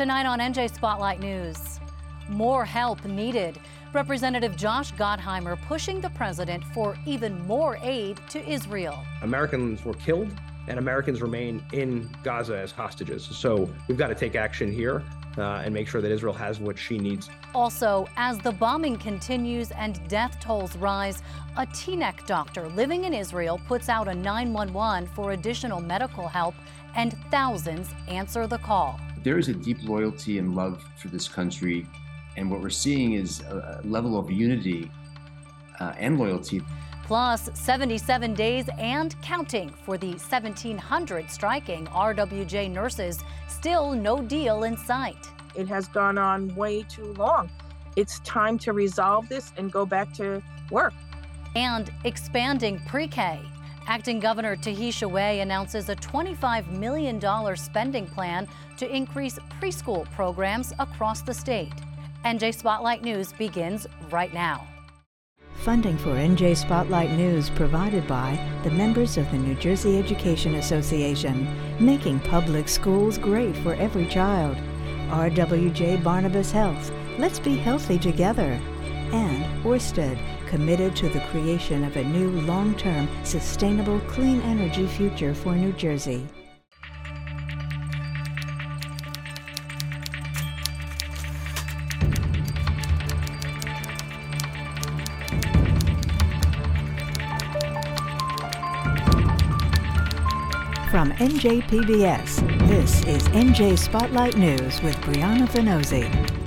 Tonight on NJ Spotlight News. More help needed. Representative Josh Gottheimer pushing the president for even more aid to Israel. Americans were killed and Americans remain in Gaza as hostages. So we've got to take action here uh, and make sure that Israel has what she needs. Also, as the bombing continues and death tolls rise, a Teaneck doctor living in Israel puts out a 911 for additional medical help, and thousands answer the call. There is a deep loyalty and love for this country, and what we're seeing is a level of unity uh, and loyalty. Plus, 77 days and counting for the 1,700 striking RWJ nurses. Still no deal in sight. It has gone on way too long. It's time to resolve this and go back to work. And expanding pre K. Acting Governor Tahesha Way announces a $25 million spending plan to increase preschool programs across the state. NJ Spotlight News begins right now. Funding for NJ Spotlight News provided by the members of the New Jersey Education Association, making public schools great for every child. RWJ Barnabas Health, let's be healthy together. And Orsted, committed to the creation of a new long term, sustainable, clean energy future for New Jersey. From NJPBS, this is NJ Spotlight News with Brianna Vannozzi.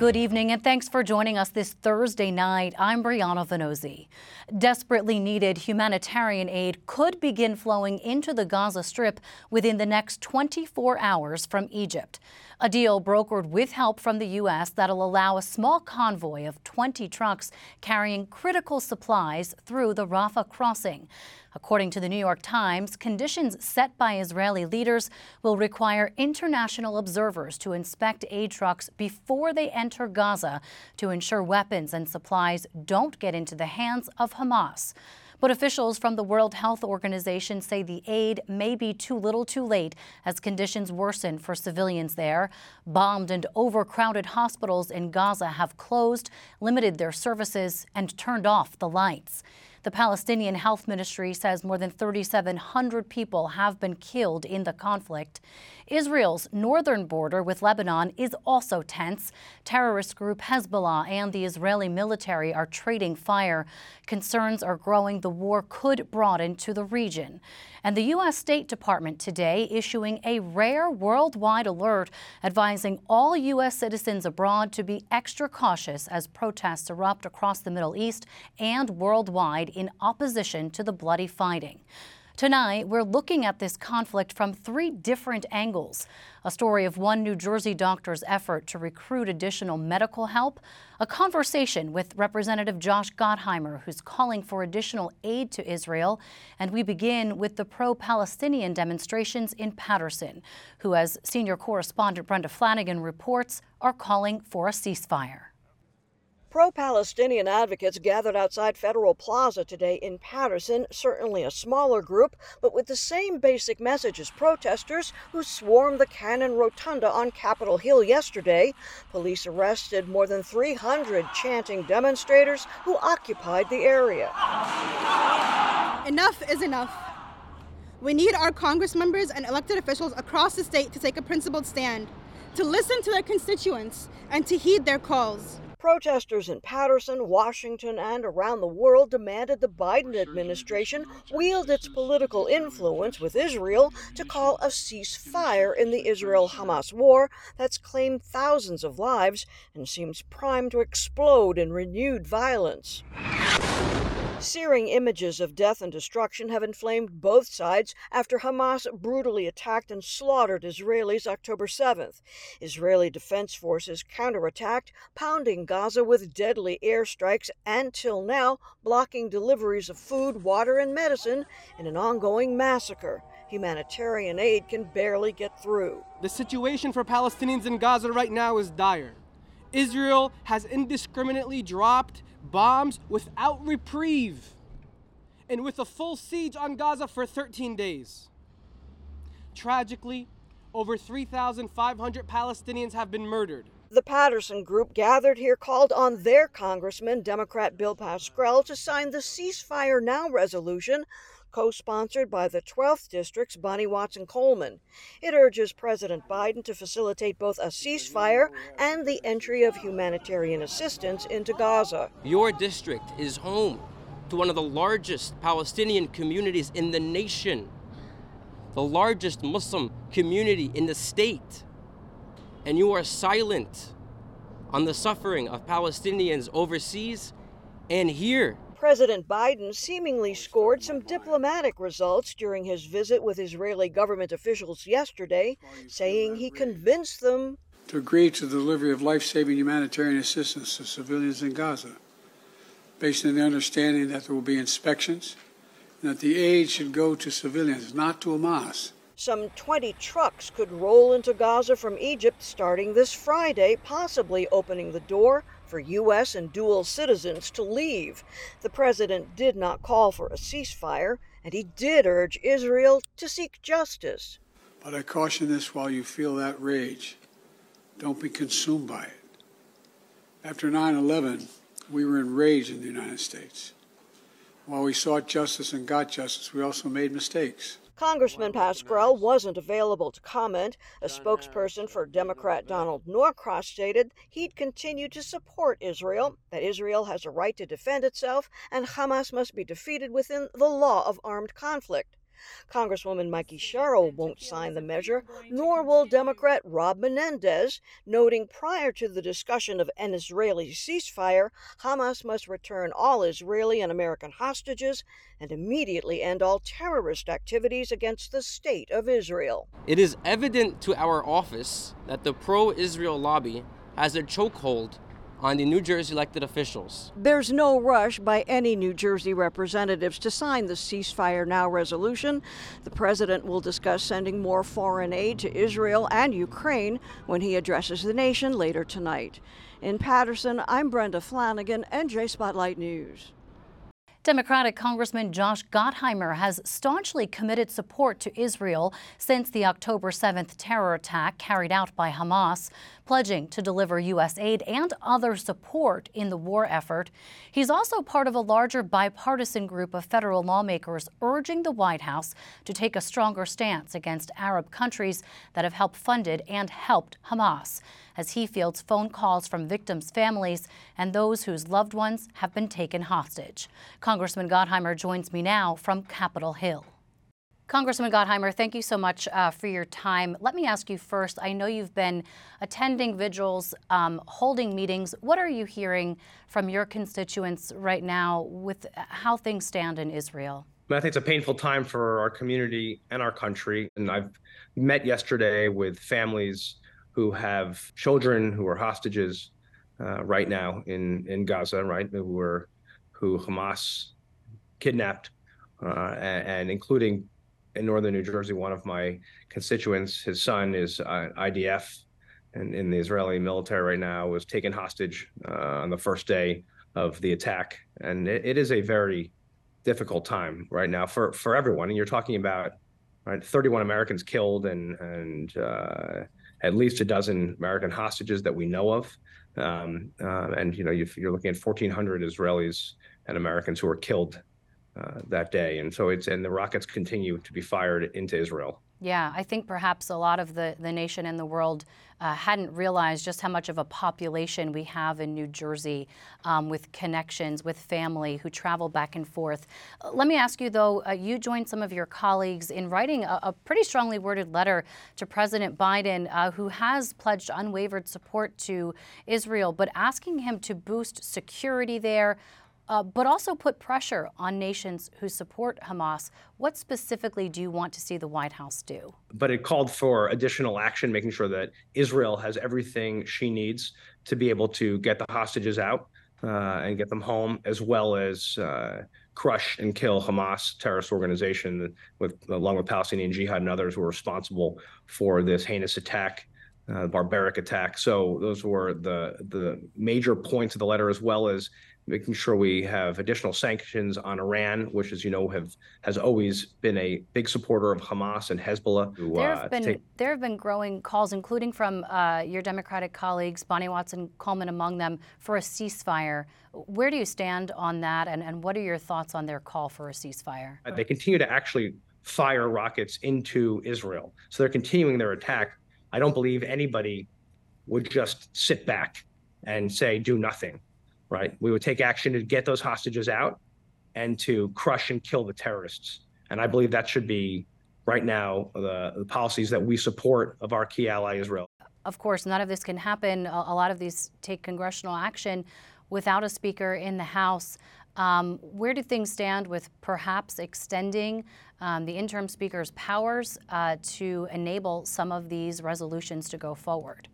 Good evening and thanks for joining us this Thursday night. I'm Brianna Vannozzi. Desperately needed humanitarian aid could begin flowing into the Gaza Strip within the next 24 hours from Egypt. A deal brokered with help from the U.S. that'll allow a small convoy of 20 trucks carrying critical supplies through the Rafah crossing. According to the New York Times, conditions set by Israeli leaders will require international observers to inspect aid trucks before they enter Gaza to ensure weapons and supplies don't get into the hands of Hamas. But officials from the World Health Organization say the aid may be too little too late as conditions worsen for civilians there. Bombed and overcrowded hospitals in Gaza have closed, limited their services, and turned off the lights. The Palestinian Health Ministry says more than 3,700 people have been killed in the conflict. Israel's northern border with Lebanon is also tense. Terrorist group Hezbollah and the Israeli military are trading fire. Concerns are growing the war could broaden to the region. And the U.S. State Department today issuing a rare worldwide alert advising all U.S. citizens abroad to be extra cautious as protests erupt across the Middle East and worldwide in opposition to the bloody fighting. Tonight, we're looking at this conflict from three different angles. A story of one New Jersey doctor's effort to recruit additional medical help, a conversation with Representative Josh Gottheimer, who's calling for additional aid to Israel, and we begin with the pro Palestinian demonstrations in Paterson, who, as senior correspondent Brenda Flanagan reports, are calling for a ceasefire. Pro Palestinian advocates gathered outside Federal Plaza today in Paterson, certainly a smaller group, but with the same basic message as protesters who swarmed the Cannon Rotunda on Capitol Hill yesterday. Police arrested more than 300 chanting demonstrators who occupied the area. Enough is enough. We need our Congress members and elected officials across the state to take a principled stand, to listen to their constituents, and to heed their calls. Protesters in Paterson, Washington, and around the world demanded the Biden administration wield its political influence with Israel to call a ceasefire in the Israel Hamas war that's claimed thousands of lives and seems primed to explode in renewed violence. Searing images of death and destruction have inflamed both sides after Hamas brutally attacked and slaughtered Israelis October 7th. Israeli defense forces counterattacked, pounding Gaza with deadly airstrikes and, till now, blocking deliveries of food, water, and medicine in an ongoing massacre. Humanitarian aid can barely get through. The situation for Palestinians in Gaza right now is dire. Israel has indiscriminately dropped bombs without reprieve, and with a full siege on Gaza for 13 days. Tragically, over 3,500 Palestinians have been murdered. The Paterson Group gathered here called on their Congressman, Democrat Bill Pascrell, to sign the Ceasefire Now resolution co sponsored by the 12th District's Bonnie Watson Coleman. It urges President Biden to facilitate both a ceasefire and the entry of humanitarian assistance into Gaza. Your district is home to one of the largest Palestinian communities in the nation, the largest Muslim community in the state. And you are silent on the suffering of Palestinians overseas and here. President Biden seemingly scored some diplomatic results during his visit with Israeli government officials yesterday, saying he convinced them to agree to the delivery of life saving humanitarian assistance to civilians in Gaza, based on the understanding that there will be inspections and that the aid should go to civilians, not to Hamas. Some 20 trucks could roll into Gaza from Egypt starting this Friday, possibly opening the door for U.S. and dual citizens to leave. The president did not call for a ceasefire, and he did urge Israel to seek justice. But I caution this while you feel that rage. Don't be consumed by it. After 9 11, we were enraged in the United States. While we sought justice and got justice, we also made mistakes. Congressman Pascrell wasn't available to comment. A spokesperson for Democrat Donald Norcross stated he'd continue to support Israel, that Israel has a right to defend itself, and Hamas must be defeated within the law of armed conflict. Congresswoman Mikey Sherrill won't sign the measure, nor will Democrat Rob Menendez, noting prior to the discussion of an Israeli ceasefire, Hamas must return all Israeli and American hostages and immediately end all terrorist activities against the state of Israel. It is evident to our office that the pro Israel lobby has a chokehold on the New Jersey elected officials. There's no rush by any New Jersey representatives to sign the Ceasefire Now resolution. The president will discuss sending more foreign aid to Israel and Ukraine when he addresses the nation later tonight. In Paterson, I'm Brenda Flanagan, NJ Spotlight News. Democratic Congressman Josh Gottheimer has staunchly committed support to Israel since the October 7th terror attack carried out by Hamas, pledging to deliver U.S. aid and other support in the war effort. He's also part of a larger bipartisan group of federal lawmakers urging the White House to take a stronger stance against Arab countries that have helped funded and helped Hamas as he fields phone calls from victims' families and those whose loved ones have been taken hostage. Congressman Gottheimer joins me now from Capitol Hill. Congressman Gottheimer, thank you so much uh, for your time. Let me ask you first I know you've been attending vigils, um, holding meetings. What are you hearing from your constituents right now with how things stand in Israel? I think it's a painful time for our community and our country. And I've met yesterday with families who have children who are hostages uh, right now in in Gaza, right? Who were who Hamas kidnapped, uh, and, and, including in northern New Jersey, one of my constituents, his son is uh, IDF, and in the Israeli military right now was taken hostage uh, on the first day of the attack, and it, it is a very difficult time right now for for everyone. And you're talking about right 31 Americans killed and and uh, at least a dozen American hostages that we know of. Um, uh, and you know, you are looking at 1,400 Israelis and Americans who were killed uh, that day. And so it's and the rockets continue to be fired into Israel. Yeah, I think perhaps a lot of the, the nation and the world uh, hadn't realized just how much of a population we have in New Jersey um, with connections, with family who travel back and forth. Uh, let me ask you, though, uh, you joined some of your colleagues in writing a, a pretty strongly worded letter to President Biden, uh, who has pledged unwavered support to Israel, but asking him to boost security there, uh, but also put pressure on nations who support Hamas. What specifically do you want to see the White House do? But it called for additional action, making sure that Israel has everything she needs to be able to get the hostages out uh, and get them home, as well as uh, crush and kill Hamas terrorist organization, with along with Palestinian Jihad and others who are responsible for this heinous attack uh, barbaric attack. So those were the the major points of the letter, as well as making sure we have additional sanctions on Iran, which, as you know, have has always been a big supporter of Hamas and Hezbollah. To, there have uh, been take... there have been growing calls, including from uh, your Democratic colleagues, Bonnie Watson Coleman among them, for a ceasefire. Where do you stand on that, and, and what are your thoughts on their call for a ceasefire? They continue to actually fire rockets into Israel, so they're continuing their attack. I don't believe anybody would just sit back and say do nothing right? We would take action to get those hostages out and to crush and kill the terrorists. And I believe that should be right now the, the policies that we support of our key ally Israel. Of course, none of this can happen. A, lot of these take congressional action without a speaker in the House. Um, where do things stand with perhaps extending um, the interim speaker's powers uh, to enable some of these resolutions to go forward?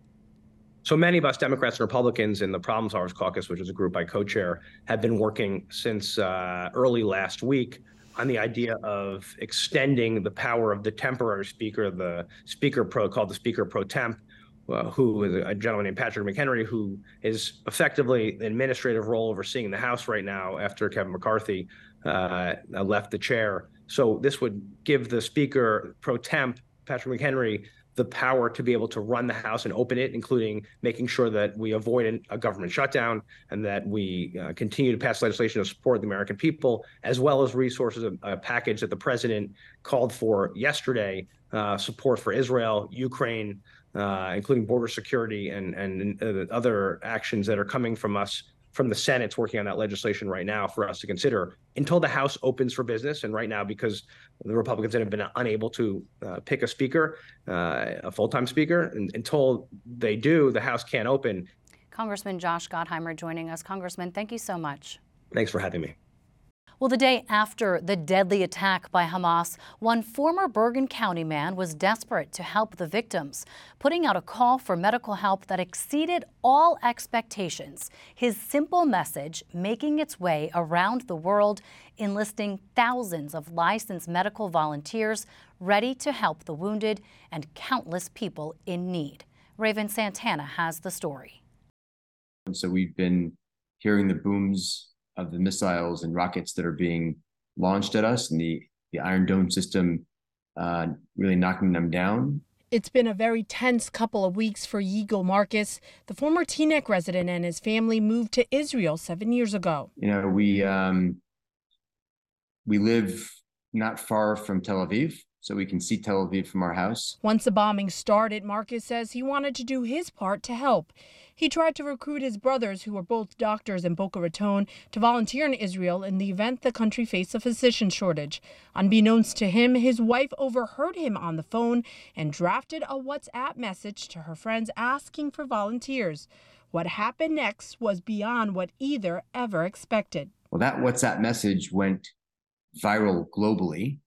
So many of us Democrats and Republicans in the Problem Solvers Caucus, which is a group I co-chair, have been working since uh, early last week on the idea of extending the power of the temporary speaker, the speaker pro called the speaker pro temp, uh, who is a gentleman named Patrick McHenry, who is effectively the administrative role overseeing the House right now after Kevin McCarthy uh, left the chair. So this would give the speaker pro temp, Patrick McHenry, the power to be able to run the House and open it, including making sure that we avoid a government shutdown and that we uh, continue to pass legislation to support the American people, as well as resources, a, a package that the president called for yesterday, uh, support for Israel, Ukraine, uh, including border security and, and uh, other actions that are coming from us from the Senate's working on that legislation right now for us to consider until the House opens for business. And right now, because the Republicans have been unable to uh, pick a speaker, uh, a full time speaker, and until they do, the House can't open. Congressman Josh Gottheimer joining us. Congressman, thank you so much. Thanks for having me. Well, the day after the deadly attack by Hamas, one former Bergen County man was desperate to help the victims, putting out a call for medical help that exceeded all expectations. His simple message making its way around the world, enlisting thousands of licensed medical volunteers ready to help the wounded and countless people in need. Raven Santana has the story. So we've been hearing the booms of the missiles and rockets that are being launched at us and the, the Iron Dome system uh, really knocking them down. It's been a very tense couple of weeks for Yigal Marcus. The former Teaneck resident and his family moved to Israel seven years ago. You know, we um, we live not far from Tel Aviv, so we can see Tel Aviv from our house. Once the bombing started, Marcus says he wanted to do his part to help. He tried to recruit his brothers, who were both doctors in Boca Raton, to volunteer in Israel in the event the country faced a physician shortage. Unbeknownst to him, his wife overheard him on the phone and drafted a WhatsApp message to her friends asking for volunteers. What happened next was beyond what either ever expected. Well, that WhatsApp message went viral globally.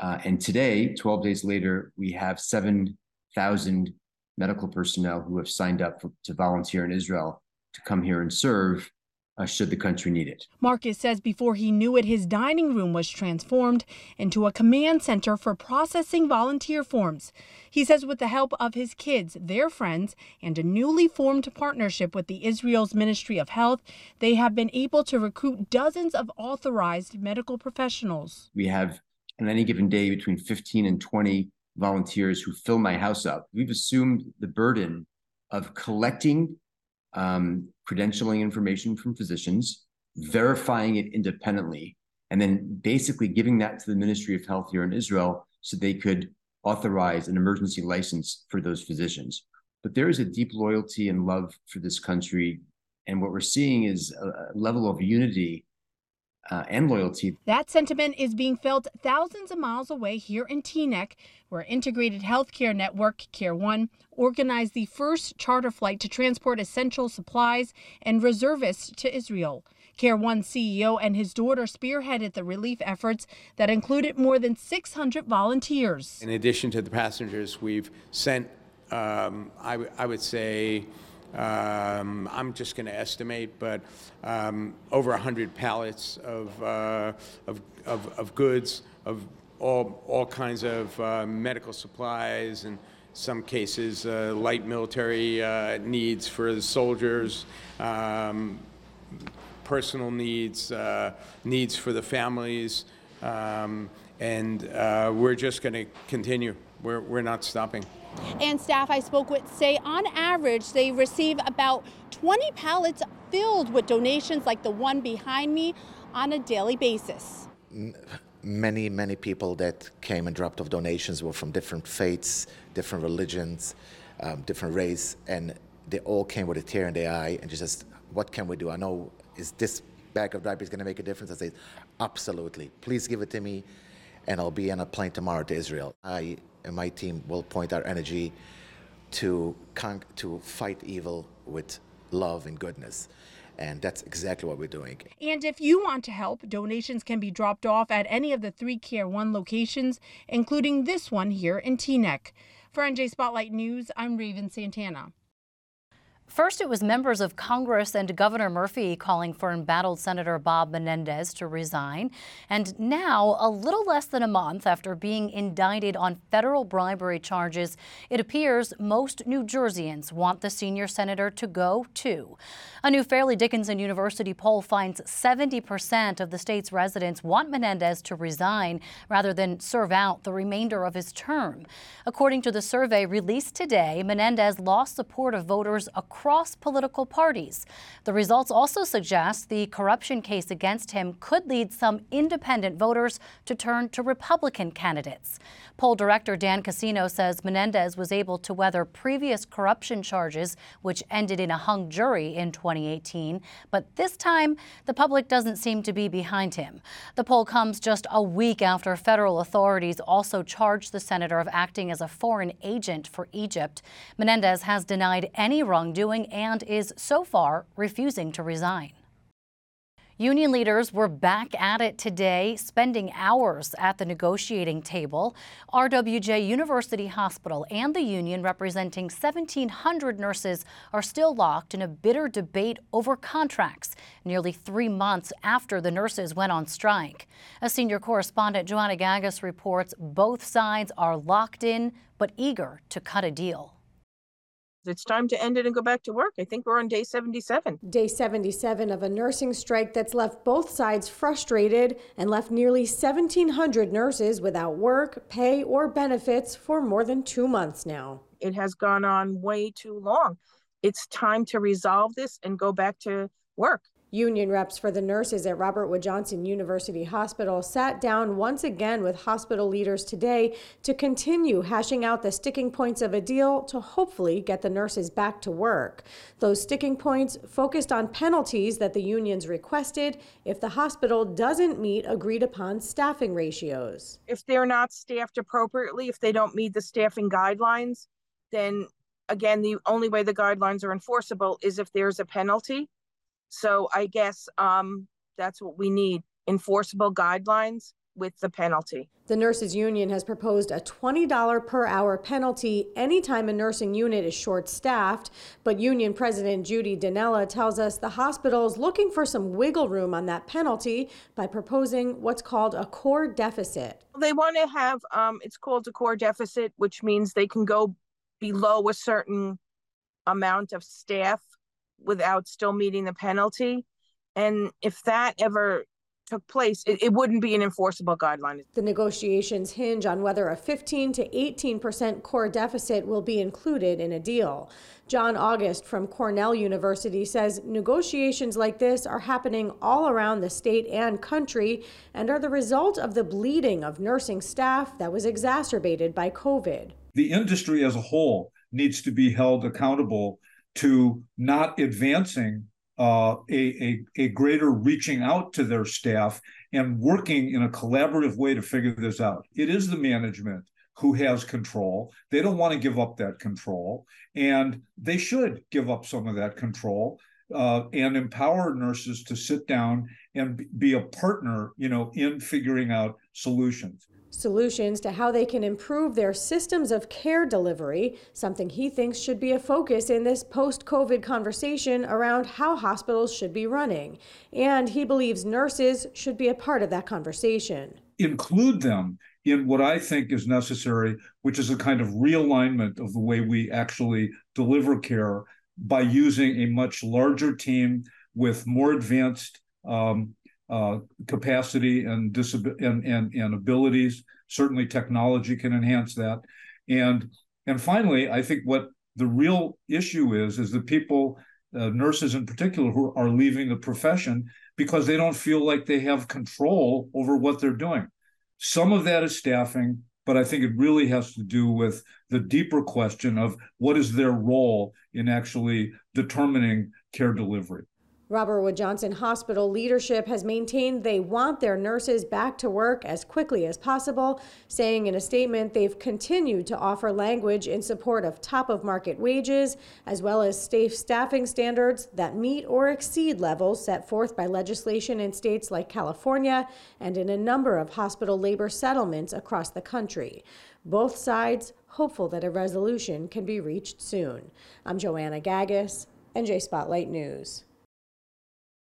Uh, and today, 12 days later, we have 7,000 medical personnel who have signed up for, to volunteer in Israel to come here and serve uh, should the country need it. Marcus says before he knew it, his dining room was transformed into a command center for processing volunteer forms. He says with the help of his kids, their friends, and a newly formed partnership with the Israel's Ministry of Health, they have been able to recruit dozens of authorized medical professionals. We have on any given day between 15 and 20 volunteers who fill my house up. We've assumed the burden of collecting um, credentialing information from physicians, verifying it independently, and then basically giving that to the Ministry of Health here in Israel so they could authorize an emergency license for those physicians. But there is a deep loyalty and love for this country. And what we're seeing is a level of unity uh, and loyalty. That sentiment is being felt thousands of miles away here in Teaneck, where Integrated Healthcare Network, Care One, organized the first charter flight to transport essential supplies and reservists to Israel. Care One CEO and his daughter spearheaded the relief efforts that included more than 600 volunteers. In addition to the passengers, we've sent, um, I, I would say, um, I'm just going to estimate, but um, over 100 pallets of, uh, of, of, of, goods, of all, all kinds of uh, medical supplies and, some cases, uh, light military uh, needs for the soldiers, um, personal needs, uh, needs for the families, um, and uh, we're just going to continue. We're, we're not stopping. And staff I spoke with say on average they receive about 20 pallets filled with donations like the one behind me on a daily basis. Many, many people that came and dropped off donations were from different faiths, different religions, um, different race, and they all came with a tear in their eye and just, what can we do? I know, is this bag of diapers going to make a difference? I say, absolutely. Please give it to me, and I'll be on a plane tomorrow to Israel. I and my team will point our energy to con- to fight evil with love and goodness. And that's exactly what we're doing. And if you want to help, donations can be dropped off at any of the three Care One locations, including this one here in Teaneck. For NJ Spotlight News, I'm Raven Santana. First, it was members of Congress and Governor Murphy calling for embattled Senator Bob Menendez to resign. And now, a little less than a month after being indicted on federal bribery charges, it appears most New Jerseyans want the senior senator to go too. A new Fairleigh Dickinson University poll finds 70% of the state's residents want Menendez to resign rather than serve out the remainder of his term. According to the survey released today, Menendez lost support of voters across across political parties. The results also suggest the corruption case against him could lead some independent voters to turn to Republican candidates. Poll director Dan Cassino says Menendez was able to weather previous corruption charges, which ended in a hung jury in 2018. But this time, the public doesn't seem to be behind him. The poll comes just a week after federal authorities also charged the senator of acting as a foreign agent for Egypt. Menendez has denied any wrongdoing and is so far refusing to resign. Union leaders were back at it today, spending hours at the negotiating table. RWJ University Hospital and the union, representing 1,700 nurses, are still locked in a bitter debate over contracts, nearly three months after the nurses went on strike. A senior correspondent, Joanna Gagis, reports both sides are locked in but eager to cut a deal. It's time to end it and go back to work. I think we're on day 77. Day 77 of a nursing strike that's left both sides frustrated and left nearly 1,700 nurses without work, pay, or benefits for more than two months now. It has gone on way too long. It's time to resolve this and go back to work. Union reps for the nurses at Robert Wood Johnson University Hospital sat down once again with hospital leaders today to continue hashing out the sticking points of a deal to hopefully get the nurses back to work. Those sticking points focused on penalties that the unions requested if the hospital doesn't meet agreed upon staffing ratios. If they're not staffed appropriately, if they don't meet the staffing guidelines, then again, the only way the guidelines are enforceable is if there's a penalty. So I guess um, that's what we need enforceable guidelines with the penalty. The nurses union has proposed a $20 per hour penalty anytime a nursing unit is short staffed, but union president Judy Danella tells us the hospital is looking for some wiggle room on that penalty by proposing what's called a core deficit. They want to have um, it's called a core deficit, which means they can go below a certain amount of staff without still meeting the penalty. And if that ever took place, it, it, wouldn't be an enforceable guideline. The negotiations hinge on whether a 15 to 18 percent core deficit will be included in a deal. John August from Cornell University says negotiations like this are happening all around the state and country and are the result of the bleeding of nursing staff that was exacerbated by COVID. The industry as a whole needs to be held accountable to not advancing uh, a, a, a greater reaching out to their staff and working in a collaborative way to figure this out. It is the management who has control. They don't want to give up that control, and they should give up some of that control uh, and empower nurses to sit down and be a partner, you know, in figuring out solutions solutions to how they can improve their systems of care delivery, something he thinks should be a focus in this post COVID conversation around how hospitals should be running. And he believes nurses should be a part of that conversation. include them in what I think is necessary, which is a kind of realignment of the way we actually deliver care by using a much larger team with more advanced um, uh, capacity and, disab- and, and, and abilities. Certainly, technology can enhance that. And and finally, I think what the real issue is is that people, uh, nurses in particular, who are leaving the profession because they don't feel like they have control over what they're doing. Some of that is staffing, but I think it really has to do with the deeper question of what is their role in actually determining care delivery. Robert Wood Johnson Hospital leadership has maintained they want their nurses back to work as quickly as possible, saying in a statement they've continued to offer language in support of top of market wages, as well as safe staffing standards that meet or exceed levels set forth by legislation in states like California and in a number of hospital labor settlements across the country. Both sides hopeful that a resolution can be reached soon. I'm Joanna Gagis, NJ Spotlight News.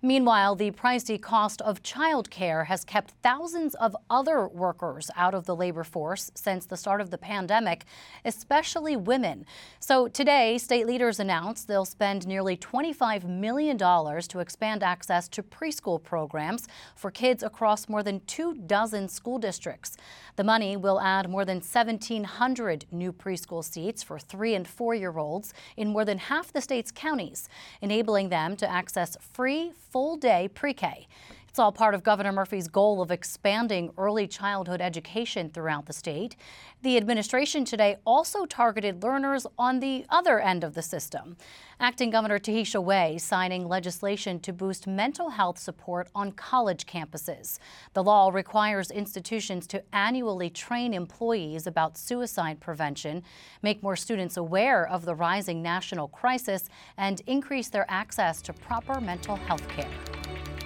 Meanwhile, the pricey cost of childcare has kept thousands of other workers out of the labor force since the start of the pandemic, especially women. So today, state leaders announced they'll spend nearly $25 million to expand access to preschool programs for kids across more than two dozen school districts. The money will add more than 1,700 new preschool seats for three and four year olds in more than half the state's counties, enabling them to access free, full day pre K. It's all part of Governor Murphy's goal of expanding early childhood education throughout the state. The administration today also targeted learners on the other end of the system. Acting Governor Tahesha Way signing legislation to boost mental health support on college campuses. The law requires institutions to annually train employees about suicide prevention, make more students aware of the rising national crisis, and increase their access to proper mental health care.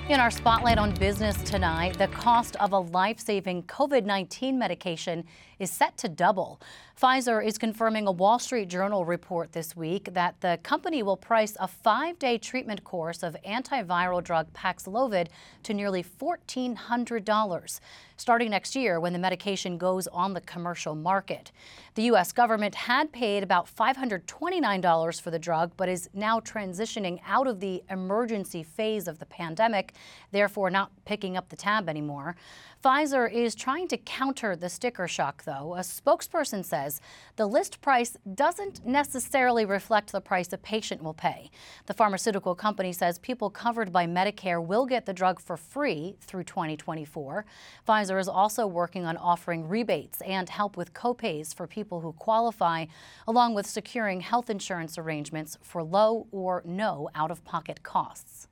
In our spotlight on business tonight, the cost of a life saving COVID 19 medication is set to double. Pfizer is confirming a Wall Street Journal report this week that the company will price a five day treatment course of antiviral drug Paxlovid to nearly $1,400 starting next year when the medication goes on the commercial market. The U.S. government had paid about $529 for the drug, but is now transitioning out of the emergency phase of the pandemic, therefore not picking up the tab anymore. Pfizer is trying to counter the sticker shock, though. A spokesperson says the list price doesn't necessarily reflect the price a patient will pay. The pharmaceutical company says people covered by Medicare will get the drug for free through 2024. Pfizer is also working on offering rebates and help with copays for people who qualify, along with securing health insurance arrangements for low or no out of pocket costs.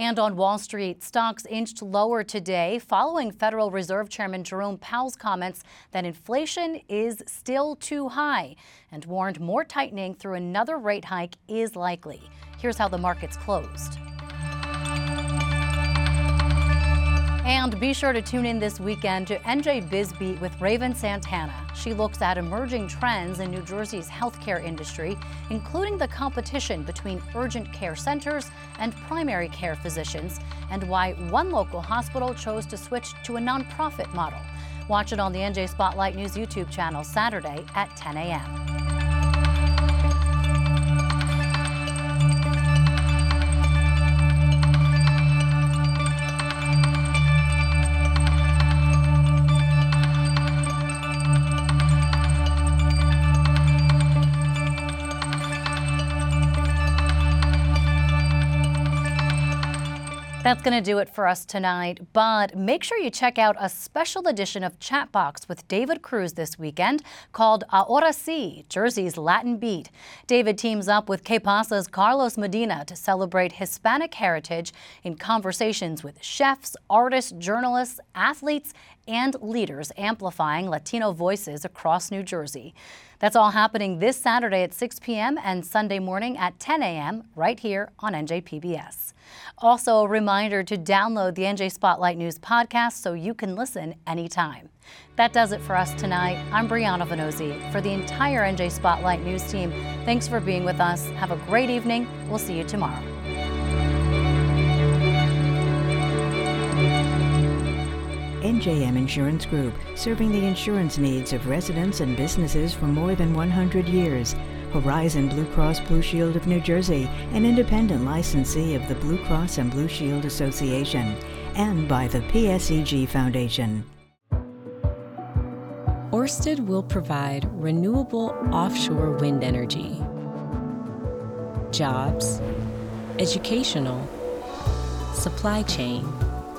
And on Wall Street, stocks inched lower today following Federal Reserve Chairman Jerome Powell's comments that inflation is still too high and warned more tightening through another rate hike is likely. Here's how the markets closed. And be sure to tune in this weekend to NJ Bizbeat with Raven Santana. She looks at emerging trends in New Jersey's healthcare industry, including the competition between urgent care centers and primary care physicians, and why one local hospital chose to switch to a nonprofit model. Watch it on the NJ Spotlight News YouTube channel Saturday at 10 a.m. That's going to do it for us tonight, but make sure you check out a special edition of Chatbox with David Cruz this weekend called Ahora Si, Jersey's Latin Beat. David teams up with Que Pasa's Carlos Medina to celebrate Hispanic heritage in conversations with chefs, artists, journalists, athletes, and leaders amplifying Latino voices across New Jersey. That's all happening this Saturday at 6 p.m. and Sunday morning at 10 a.m. right here on NJPBS. Also, a reminder to download the NJ Spotlight News podcast so you can listen anytime. That does it for us tonight. I'm Brianna Vannozzi. For the entire NJ Spotlight News team, thanks for being with us. Have a great evening. We'll see you tomorrow. NJM Insurance Group, serving the insurance needs of residents and businesses for more than 100 years. Horizon Blue Cross Blue Shield of New Jersey, an independent licensee of the Blue Cross and Blue Shield Association, and by the PSEG Foundation. Orsted will provide renewable offshore wind energy, jobs, educational, supply chain,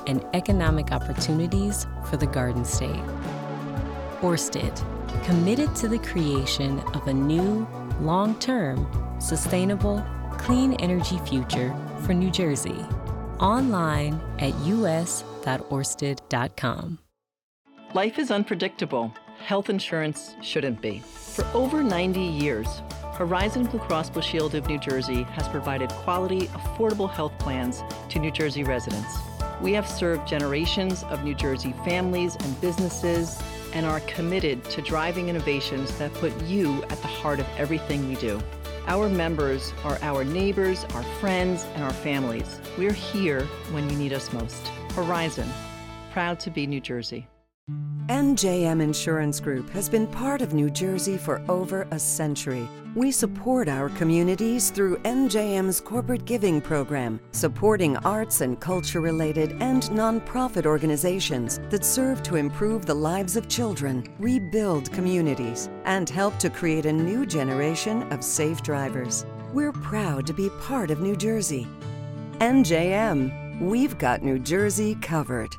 and economic opportunities for the Garden State. Orsted, committed to the creation of a new, long term, sustainable, clean energy future for New Jersey. Online at us.orsted.com. Life is unpredictable. Health insurance shouldn't be. For over 90 years, Horizon Blue Cross Blue Shield of New Jersey has provided quality, affordable health plans to New Jersey residents. We have served generations of New Jersey families and businesses and are committed to driving innovations that put you at the heart of everything we do. Our members are our neighbors, our friends, and our families. We're here when you need us most. Horizon, proud to be New Jersey. NJM Insurance Group has been part of New Jersey for over a century. We support our communities through NJM's corporate giving program, supporting arts and culture related and nonprofit organizations that serve to improve the lives of children, rebuild communities, and help to create a new generation of safe drivers. We're proud to be part of New Jersey. NJM, we've got New Jersey covered.